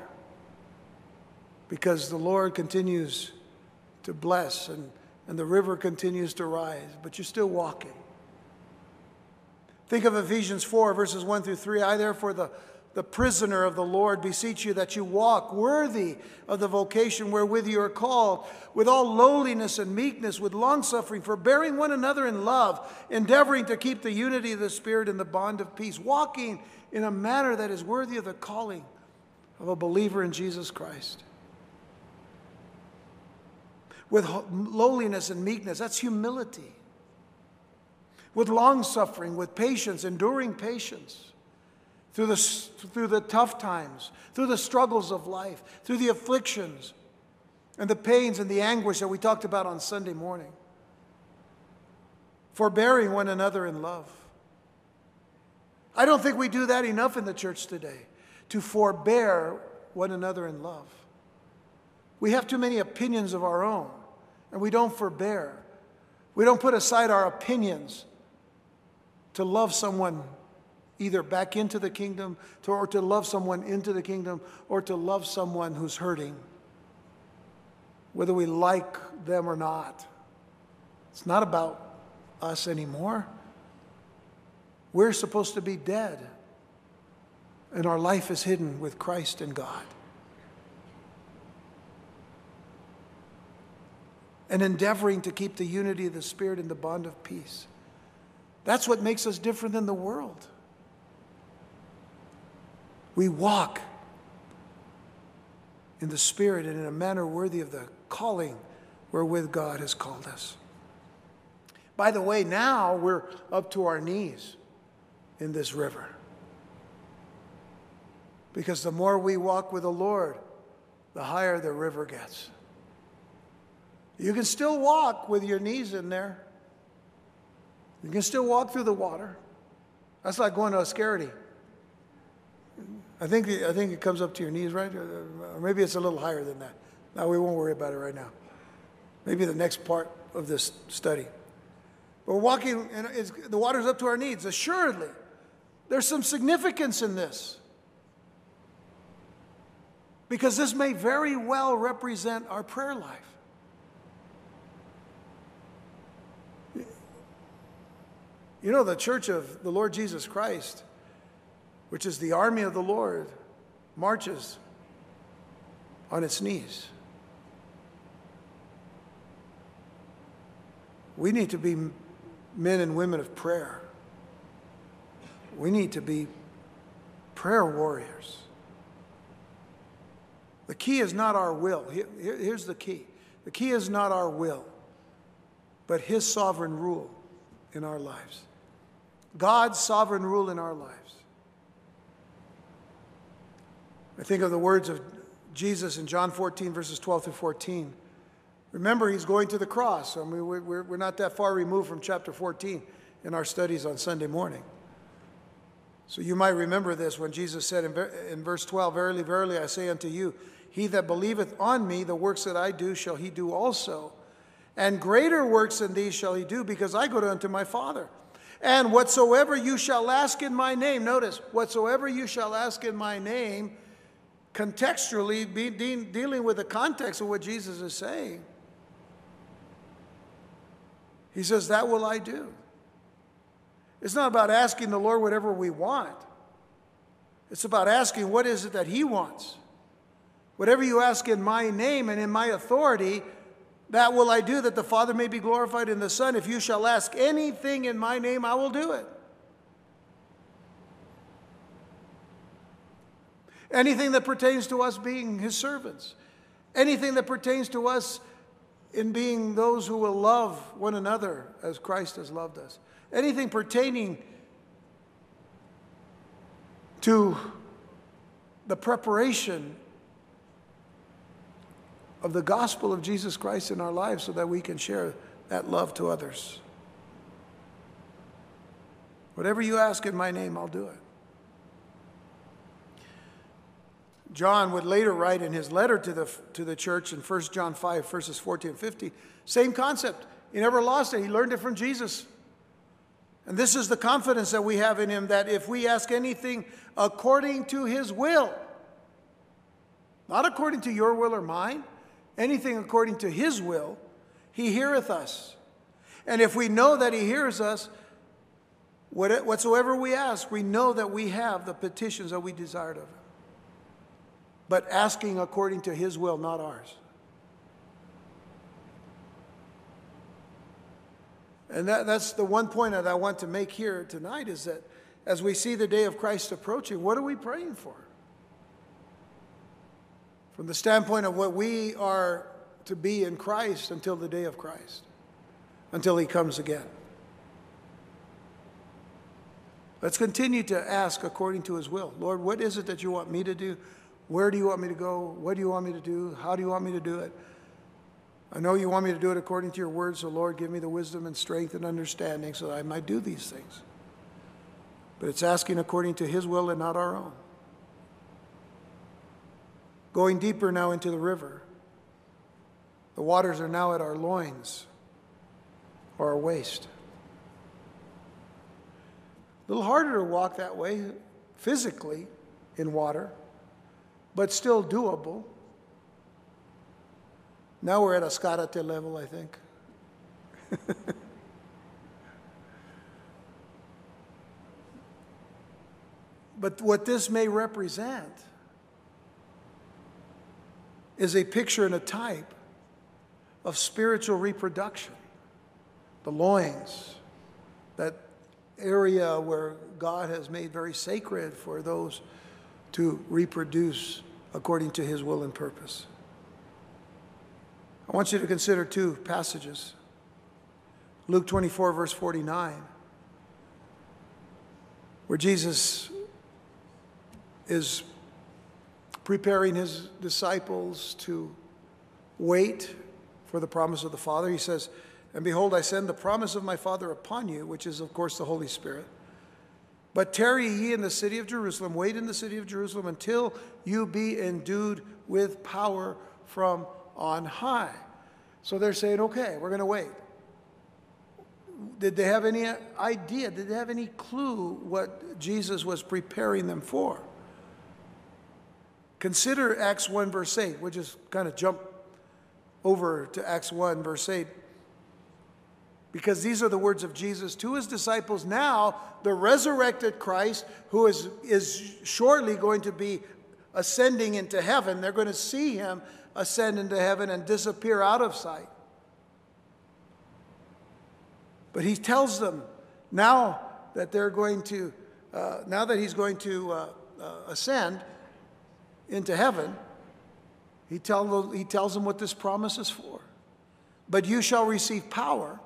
because the Lord continues to bless and, and the river continues to rise, but you're still walking. Think of Ephesians 4, verses 1 through 3. I, therefore, the, the prisoner of the Lord, beseech you that you walk worthy of the vocation wherewith you are called, with all lowliness and meekness, with longsuffering, forbearing one another in love, endeavoring to keep the unity of the Spirit in the bond of peace, walking in a manner that is worthy of the calling of a believer in Jesus Christ with lowliness and meekness. That's humility. With long suffering, with patience, enduring patience through the, through the tough times, through the struggles of life, through the afflictions and the pains and the anguish that we talked about on Sunday morning. Forbearing one another in love. I don't think we do that enough in the church today, to forbear one another in love. We have too many opinions of our own, and we don't forbear. We don't put aside our opinions to love someone either back into the kingdom to, or to love someone into the kingdom or to love someone who's hurting, whether we like them or not. It's not about us anymore. We're supposed to be dead. and our life is hidden with Christ and God. And endeavoring to keep the unity of the Spirit in the bond of peace. That's what makes us different than the world. We walk in the Spirit and in a manner worthy of the calling wherewith God has called us. By the way, now we're up to our knees in this river. Because the more we walk with the Lord, the higher the river gets. You can still walk with your knees in there. You can still walk through the water. That's like going to Ascarate. I think, I think it comes up to your knees, right? Or maybe it's a little higher than that. Now, we won't worry about it right now. Maybe the next part of this study. But we're walking, and the water's up to our knees. Assuredly, there's some significance in this because this may very well represent our prayer life. You know, the church of the Lord Jesus Christ, which is the army of the Lord, marches on its knees. We need to be men and women of prayer. We need to be prayer warriors. The key is not our will. here's the key the key is not our will, but His sovereign rule in our lives. God's sovereign rule in our lives. I think of the words of Jesus in John 14, verses 12 through 14. Remember, he's going to the cross. I mean, we're, we're not that far removed from chapter 14 in our studies on Sunday morning. So you might remember this when Jesus said in, in verse 12, Verily, verily, I say unto you, he that believeth on me, the works that I do shall he do also. And greater works than these shall he do, because I go unto my Father. And whatsoever you shall ask in my name, notice, whatsoever you shall ask in my name, contextually be de- dealing with the context of what Jesus is saying. He says, That will I do. It's not about asking the Lord whatever we want, it's about asking what is it that He wants. Whatever you ask in my name and in my authority, that will I do, that the Father may be glorified in the Son. If you shall ask anything in my name, I will do it. Anything that pertains to us being his servants, anything that pertains to us in being those who will love one another as Christ has loved us, anything pertaining to the preparation of the gospel of Jesus Christ in our lives so that we can share that love to others. Whatever you ask in my name, I'll do it. John would later write in his letter to the, to the church in 1 John 5, verses 14 and 15, same concept. He never lost it, he learned it from Jesus. And this is the confidence that we have in him that if we ask anything according to his will, not according to your will or mine, anything according to his will, he heareth us. And if we know that he hears us, whatsoever we ask, we know that we have the petitions that we desired of him. But asking according to his will, not ours. And that, that's the one point that I want to make here tonight is that as we see the day of Christ approaching, what are we praying for? From the standpoint of what we are to be in Christ until the day of Christ, until He comes again. Let's continue to ask according to His will. Lord, what is it that you want me to do? Where do you want me to go? What do you want me to do? How do you want me to do it? I know you want me to do it according to your word, so Lord, give me the wisdom and strength and understanding so that I might do these things. But it's asking according to His will and not our own going deeper now into the river. The waters are now at our loins or our waist. A little harder to walk that way physically in water, but still doable. Now we're at a Ascarate level, I think. But what this may represent is a picture and a type of spiritual reproduction. The loins, that area where God has made very sacred for those to reproduce according to his will and purpose. I want you to consider two passages. Luke 24, verse 49, where Jesus is preparing his disciples to wait for the promise of the Father. He says, And behold, I send the promise of my Father upon you, which is, of course, the Holy Spirit. But tarry ye in the city of Jerusalem, wait in the city of Jerusalem until you be endued with power from on high. So they're saying, okay, we're going to wait. Did they have any idea? Did they have any clue what Jesus was preparing them for? Consider Acts 1, verse 8. We'll just kind of jump over to Acts 1, verse 8 because these are the words of Jesus to his disciples. Now, the resurrected Christ, who is, is shortly going to be ascending into heaven, they're going to see him ascend into heaven and disappear out of sight. But he tells them now that they're going to, uh, now that he's going to uh, uh, ascend into heaven, he, tell, he tells them what this promise is for. But you shall receive power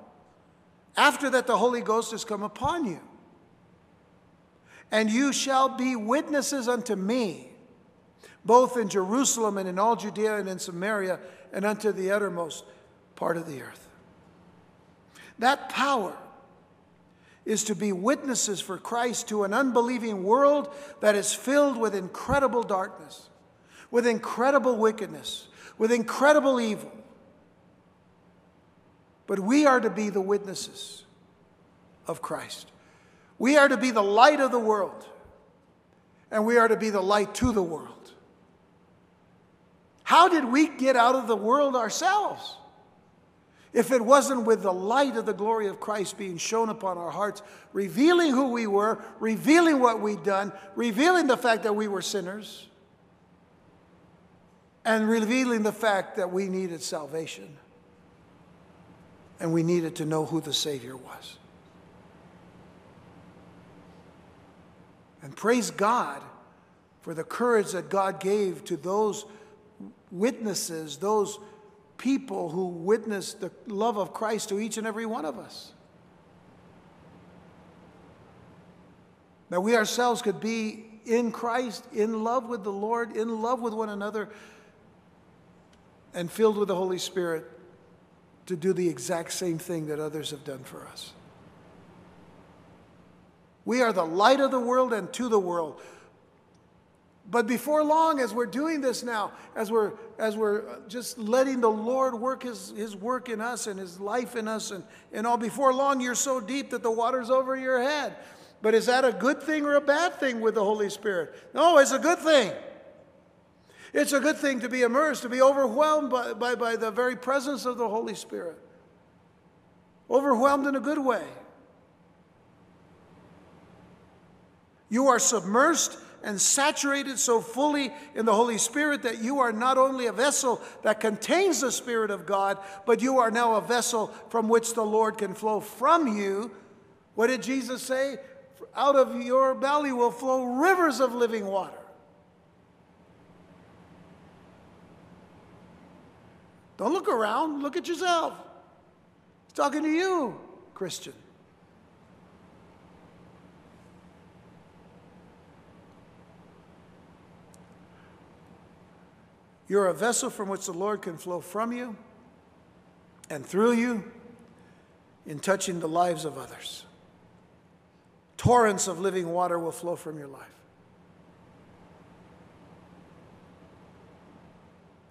after that, the Holy Ghost has come upon you. And you shall be witnesses unto me, both in Jerusalem and in all Judea and in Samaria and unto the uttermost part of the earth. That power is to be witnesses for Christ to an unbelieving world that is filled with incredible darkness, with incredible wickedness, with incredible evil. But we are to be the witnesses of Christ. We are to be the light of the world, and we are to be the light to the world. How did we get out of the world ourselves? If it wasn't with the light of the glory of Christ being shown upon our hearts, revealing who we were, revealing what we'd done, revealing the fact that we were sinners, and revealing the fact that we needed salvation and we needed to know who the Savior was. And praise God for the courage that God gave to those witnesses, those people who witnessed the love of Christ to each and every one of us. That we ourselves could be in Christ, in love with the Lord, in love with one another, and filled with the Holy Spirit to do the exact same thing that others have done for us. We are the light of the world and to the world. But before long, as we're doing this now, as we're, as we're just letting the Lord work his, his work in us and his life in us and, and all, before long, you're so deep that the water's over your head. But is that a good thing or a bad thing with the Holy Spirit? No, it's a good thing. It's a good thing to be immersed, to be overwhelmed by, by, by the very presence of the Holy Spirit. Overwhelmed in a good way. You are submersed and saturated so fully in the Holy Spirit that you are not only a vessel that contains the Spirit of God, but you are now a vessel from which the Lord can flow from you. What did Jesus say? Out of your belly will flow rivers of living water. Don't look around, look at yourself. He's talking to you, Christian. You're a vessel from which the Lord can flow from you and through you in touching the lives of others. Torrents of living water will flow from your life.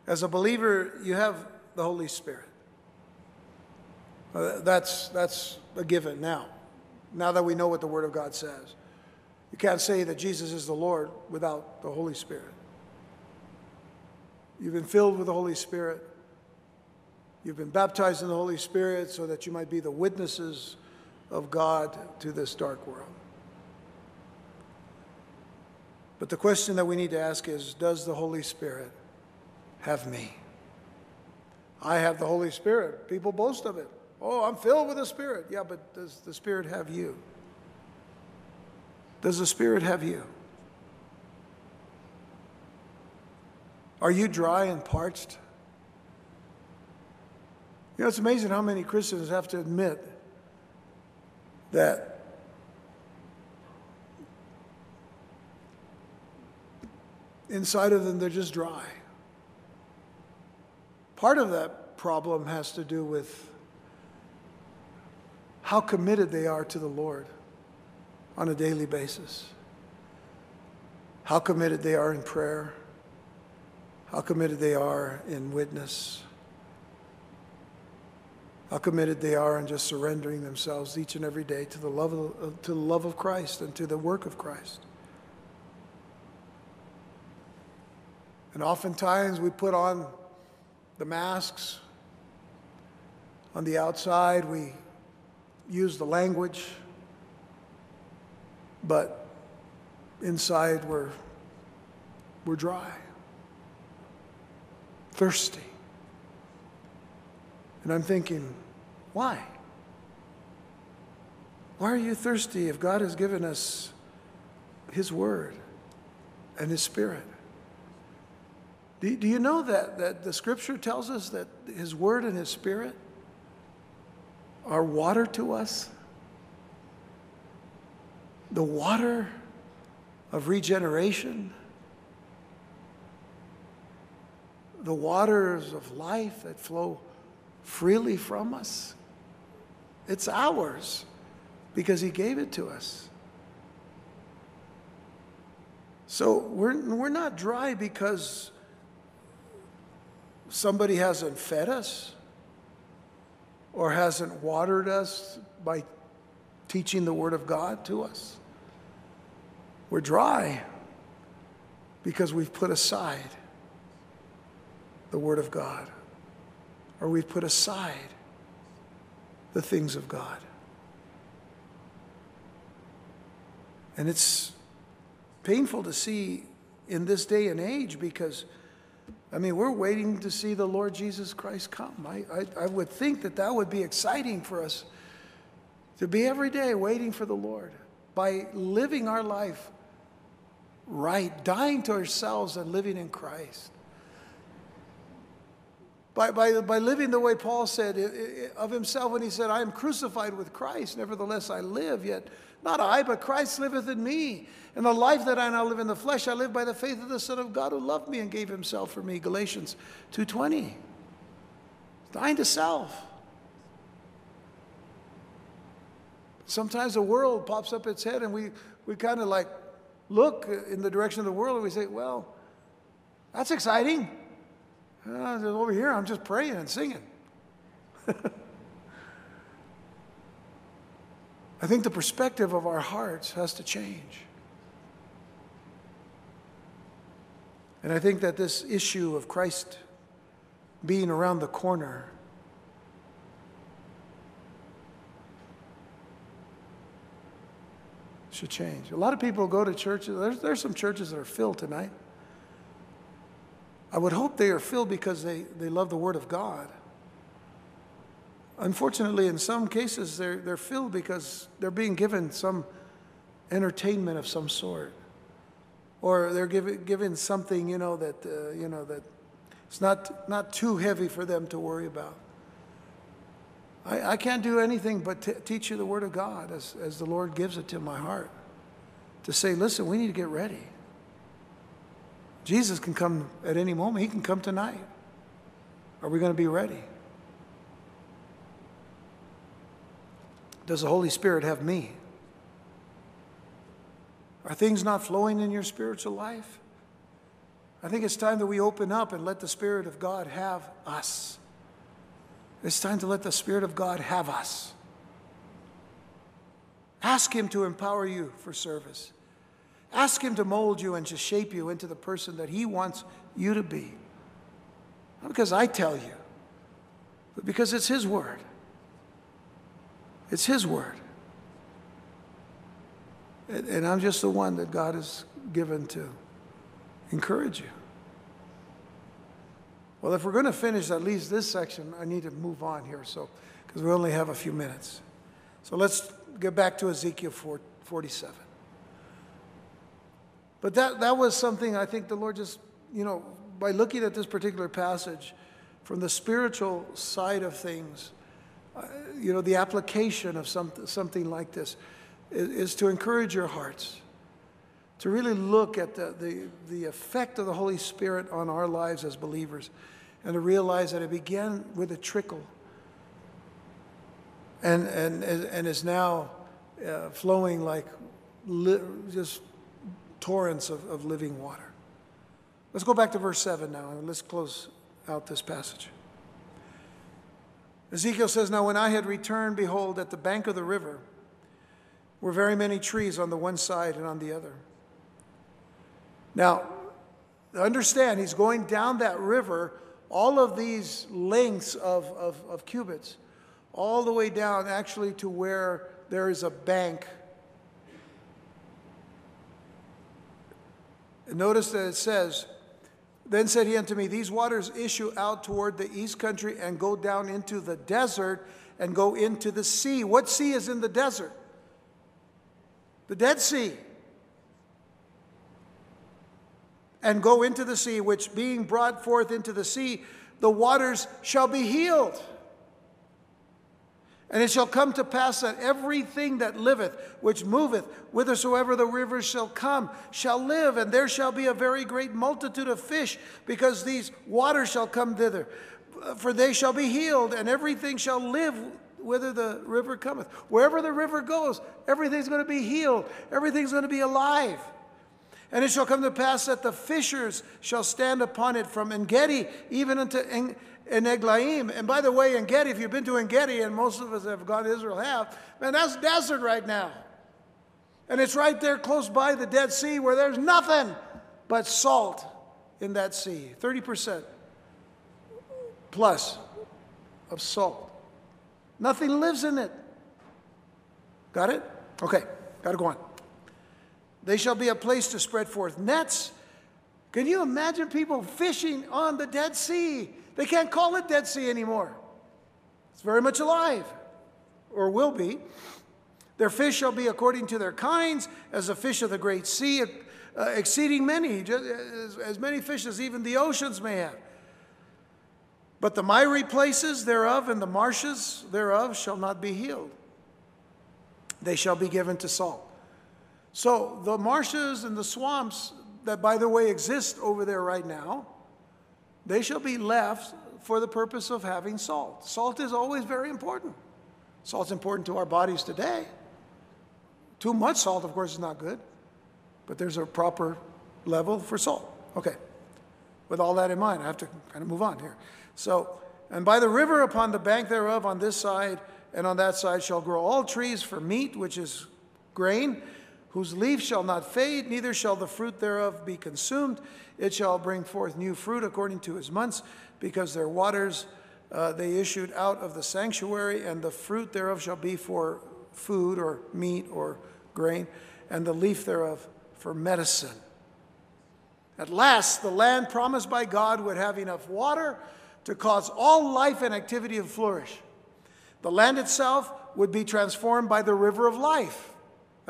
As a believer, you have the Holy Spirit. Uh, that's, that's a given now, now that we know what the Word of God says. You can't say that Jesus is the Lord without the Holy Spirit. You've been filled with the Holy Spirit. You've been baptized in the Holy Spirit so that you might be the witnesses of God to this dark world. But the question that we need to ask is Does the Holy Spirit have me? I have the Holy Spirit. People boast of it. Oh, I'm filled with the Spirit. Yeah, but does the Spirit have you? Does the Spirit have you? Are you dry and parched? You know, it's amazing how many Christians have to admit that inside of them they're just dry. Part of that problem has to do with how committed they are to the Lord on a daily basis, how committed they are in prayer, how committed they are in witness, how committed they are in just surrendering themselves each and every day to the love of, to the love of Christ and to the work of Christ. And oftentimes we put on the masks on the outside, we use the language, but inside we're, we're dry, thirsty. And I'm thinking, why? Why are you thirsty if God has given us His Word and His Spirit? Do, do you know that, that the Scripture tells us that His Word and His Spirit are water to us? The water of regeneration, the waters of life that flow freely from us. It's ours because He gave it to us. So we're, we're not dry because somebody hasn't fed us or hasn't watered us by teaching the Word of God to us. We're dry because we've put aside the Word of God or we've put aside the things of God. And it's painful to see in this day and age because I mean, we're waiting to see the Lord Jesus Christ come. I, I, I, would think that that would be exciting for us to be every day waiting for the Lord by living our life right, dying to ourselves and living in Christ. By, by, by living the way Paul said of himself when he said, I am crucified with Christ, nevertheless I live, yet not I, but Christ liveth in me. And the life that I now live in the flesh, I live by the faith of the Son of God who loved me and gave himself for me. Galatians 2.20. Dying to self. Sometimes the world pops up its head and we, we kind of like look in the direction of the world and we say, well, that's exciting. Uh, over here, I'm just praying and singing. I think the perspective of our hearts has to change. And I think that this issue of Christ being around the corner should change. A lot of people go to churches, there's, there's some churches that are filled tonight. I would hope they are filled because they, they love the Word of God. Unfortunately, in some cases, they're, they're filled because they're being given some entertainment of some sort. Or they're given, given something, you know, that, uh, you know, that it's not, not too heavy for them to worry about. I, I can't do anything but t- teach you the Word of God as, as the Lord gives it to my heart. To say, listen, we need to get ready. Jesus can come at any moment. He can come tonight. Are we going to be ready? Does the Holy Spirit have me? Are things not flowing in your spiritual life? I think it's time that we open up and let the Spirit of God have us. It's time to let the Spirit of God have us. Ask Him to empower you for service. Ask Him to mold you and to shape you into the person that He wants you to be. Not because I tell you, but because it's His Word. It's His word. And, and I'm just the one that God has given to encourage you. Well, if we're going to finish at least this section, I need to move on here, so because we only have a few minutes. So let's get back to Ezekiel 4, 47. But that, that was something I think the Lord just, you know, by looking at this particular passage from the spiritual side of things, uh, you know, the application of some, something like this is, is to encourage your hearts to really look at the, the, the effect of the Holy Spirit on our lives as believers and to realize that it began with a trickle and, and, and is now uh, flowing like li- just torrents of, of living water. Let's go back to verse 7 now and let's close out this passage. Ezekiel says, Now when I had returned, behold, at the bank of the river were very many trees on the one side and on the other. Now, understand, he's going down that river, all of these lengths of, of, of cubits, all the way down actually to where there is a bank. And notice that it says, Then said he unto me, These waters issue out toward the east country and go down into the desert and go into the sea. What sea is in the desert? The Dead Sea and go into the sea, which being brought forth into the sea, the waters shall be healed. And it shall come to pass that everything that liveth, which moveth, whithersoever the rivers shall come, shall live, and there shall be a very great multitude of fish, because these waters shall come thither. For they shall be healed, and everything shall live whither the river cometh. Wherever the river goes, everything's going to be healed, everything's going to be alive. And it shall come to pass that the fishers shall stand upon it from Engedi even unto Eneglaim. And by the way, Engedi, if you've been to Engedi, and most of us have gone to Israel have, man, that's desert right now. And it's right there close by the Dead Sea where there's nothing but salt in that sea 30% plus of salt. Nothing lives in it. Got it? Okay, got to go on. They shall be a place to spread forth nets. Can you imagine people fishing on the Dead Sea? They can't call it Dead Sea anymore. It's very much alive, or will be. Their fish shall be according to their kinds, as the fish of the great sea, uh, exceeding many, just as, as many fish as even the oceans may have. But the miry places thereof and the marshes thereof shall not be healed. They shall be given to salt. So the marshes and the swamps that, by the way, exist over there right now, they shall be left for the purpose of having salt. Salt is always very important. Salt's important to our bodies today. Too much salt, of course, is not good, but there's a proper level for salt. Okay. With all that in mind, I have to kind of move on here. So, and by the river upon the bank thereof on this side and on that side shall grow all trees for meat, which is grain, whose leaf shall not fade, neither shall the fruit thereof be consumed. It shall bring forth new fruit according to his months, because their waters uh, they issued out of the sanctuary, and the fruit thereof shall be for food or meat or grain, and the leaf thereof for medicine. At last, the land promised by God would have enough water to cause all life and activity to flourish. The land itself would be transformed by the river of life.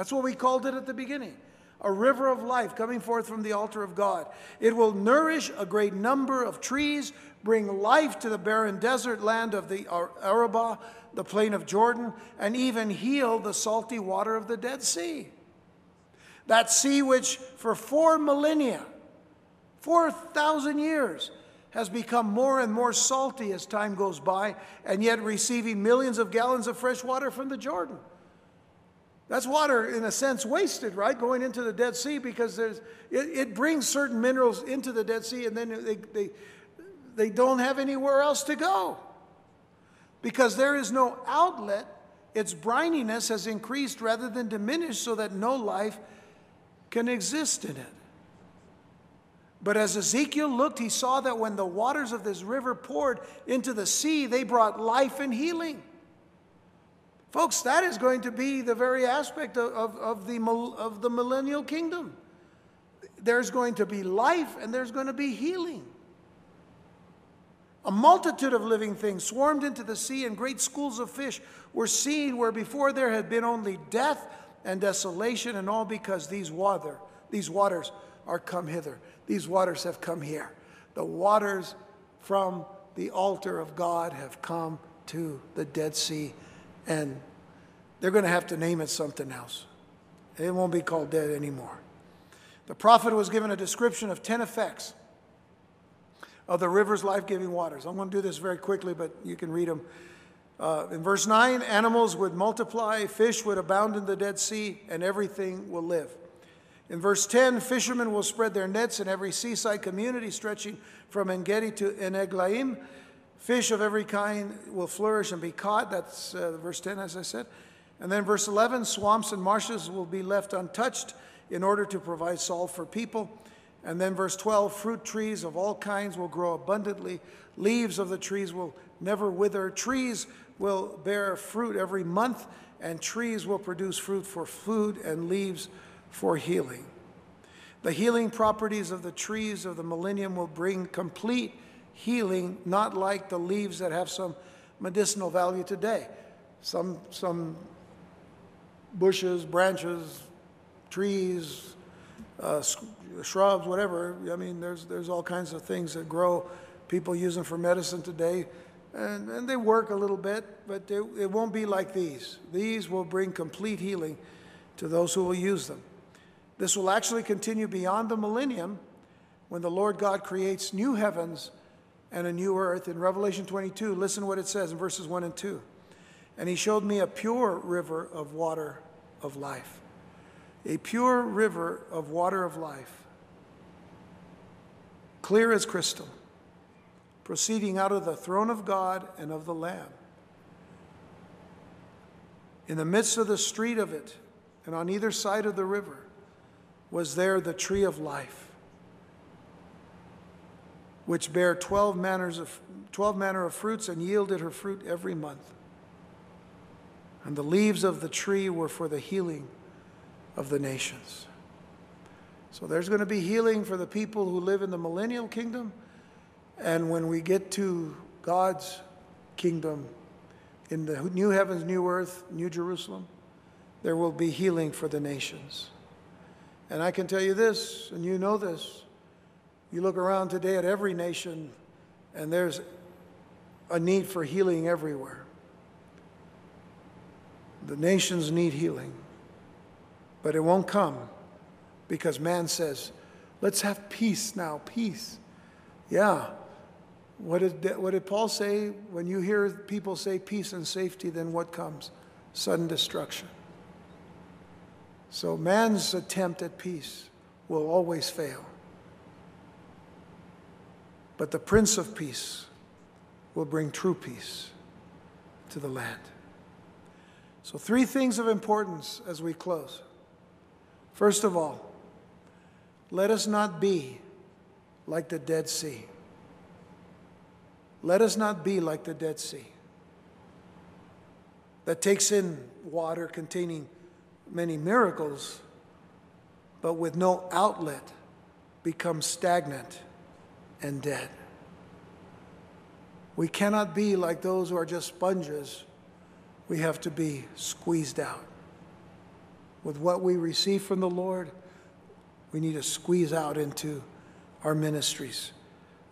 That's what we called it at the beginning a river of life coming forth from the altar of God. It will nourish a great number of trees, bring life to the barren desert land of the Arabah, the plain of Jordan, and even heal the salty water of the Dead Sea. That sea, which for four millennia, 4,000 years, has become more and more salty as time goes by, and yet receiving millions of gallons of fresh water from the Jordan. That's water, in a sense, wasted, right? Going into the Dead Sea because there's, it, it brings certain minerals into the Dead Sea and then they, they, they don't have anywhere else to go. Because there is no outlet, its brininess has increased rather than diminished so that no life can exist in it. But as Ezekiel looked, he saw that when the waters of this river poured into the sea, they brought life and healing. Folks, that is going to be the very aspect of, of, of the, of the millennial kingdom. There's going to be life and there's going to be healing. A multitude of living things swarmed into the sea, and great schools of fish were seen where before there had been only death and desolation, and all because these water, these waters are come hither. These waters have come here. The waters from the altar of God have come to the Dead Sea, and they're going to have to name it something else. It won't be called dead anymore. The prophet was given a description of 10 effects of the river's life giving waters. I'm going to do this very quickly, but you can read them. Uh, in verse 9, animals would multiply, fish would abound in the Dead Sea, and everything will live. In verse 10, fishermen will spread their nets in every seaside community stretching from Engedi to Eneglaim. Fish of every kind will flourish and be caught. That's uh, verse 10, as I said. And then verse 11, swamps and marshes will be left untouched in order to provide salt for people. And then verse 12 fruit trees of all kinds will grow abundantly, leaves of the trees will never wither, trees will bear fruit every month, and trees will produce fruit for food and leaves for healing. The healing properties of the trees of the millennium will bring complete healing, not like the leaves that have some medicinal value today. Some, some bushes, branches, trees, uh, shrubs, whatever. I mean, there's, there's all kinds of things that grow. People use them for medicine today, and, and they work a little bit, but they, it won't be like these. These will bring complete healing to those who will use them. This will actually continue beyond the millennium when the Lord God creates new heavens and a new earth. In Revelation 22, listen what it says in verses 1 and 2. And he showed me a pure river of water of life. A pure river of water of life clear as crystal, proceeding out of the throne of God and of the Lamb. In the midst of the street of it, and on either side of the river, was there the tree of life, which bare 12 manners of 12 manner of fruits and yielded her fruit every month. And the leaves of the tree were for the healing of the nations. So there's going to be healing for the people who live in the millennial kingdom. And when we get to God's kingdom, in the new heavens, new earth, new Jerusalem, there will be healing for the nations. And I can tell you this, and you know this. You look around today at every nation, and there's a need for healing everywhere. The nations need healing, but it won't come because man says, let's have peace now, peace. Yeah. What did, what did Paul say? When you hear people say peace and safety, then what comes? Sudden destruction. So man's attempt at peace will always fail. But the Prince of Peace will bring true peace to the land. So, three things of importance as we close. First of all, let us not be like the Dead Sea. Let us not be like the Dead Sea that takes in water containing many miracles, but with no outlet becomes stagnant and dead. We cannot be like those who are just sponges. We have to be squeezed out. With what we receive from the Lord, we need to squeeze out into our ministries.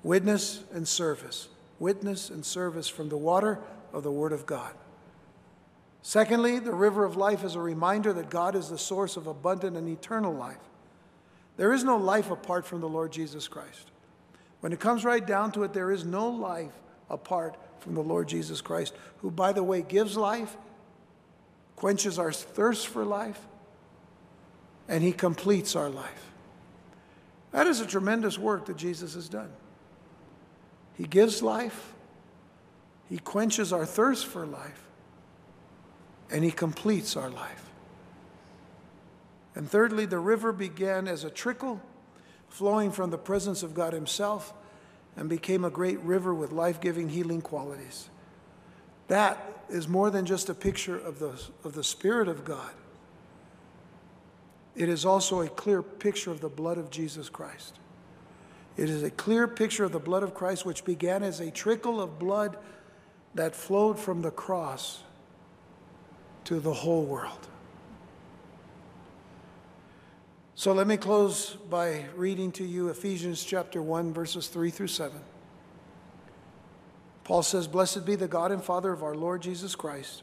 Witness and service. Witness and service from the water of the Word of God. Secondly, the river of life is a reminder that God is the source of abundant and eternal life. There is no life apart from the Lord Jesus Christ. When it comes right down to it, there is no life apart from the Lord Jesus Christ, who, by the way, gives life, quenches our thirst for life, and he completes our life. That is a tremendous work that Jesus has done. He gives life, He quenches our thirst for life, and He completes our life. And thirdly, the river began as a trickle flowing from the presence of God Himself and became a great river with life giving, healing qualities. That is more than just a picture of the, of the Spirit of God. It is also a clear picture of the blood of Jesus Christ. It is a clear picture of the blood of Christ, which began as a trickle of blood that flowed from the cross to the whole world. So let me close by reading to you Ephesians chapter 1, verses 3 through 7. Paul says, Blessed be the God and Father of our Lord Jesus Christ,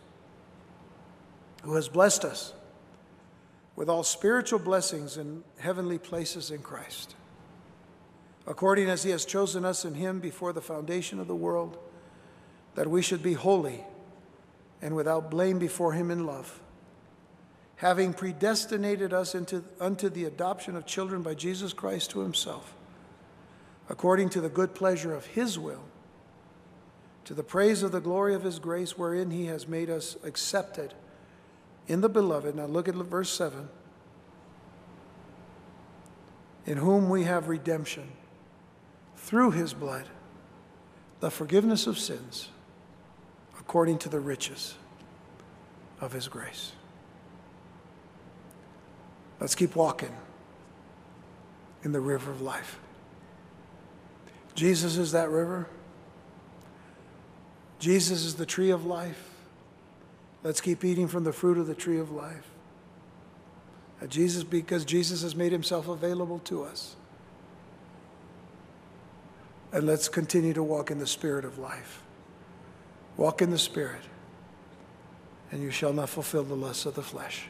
who has blessed us with all spiritual blessings in heavenly places in Christ, according as he has chosen us in him before the foundation of the world, that we should be holy and without blame before him in love, having predestinated us into, unto the adoption of children by Jesus Christ to himself, according to the good pleasure of his will to the praise of the glory of his grace, wherein he has made us accepted in the beloved. Now look at verse 7 in whom we have redemption through his blood, the forgiveness of sins, according to the riches of his grace. Let's keep walking in the river of life. Jesus is that river. Jesus is the tree of life. Let's keep eating from the fruit of the tree of life. Jesus, because Jesus has made himself available to us. And let's continue to walk in the spirit of life. Walk in the spirit, and you shall not fulfill the lusts of the flesh.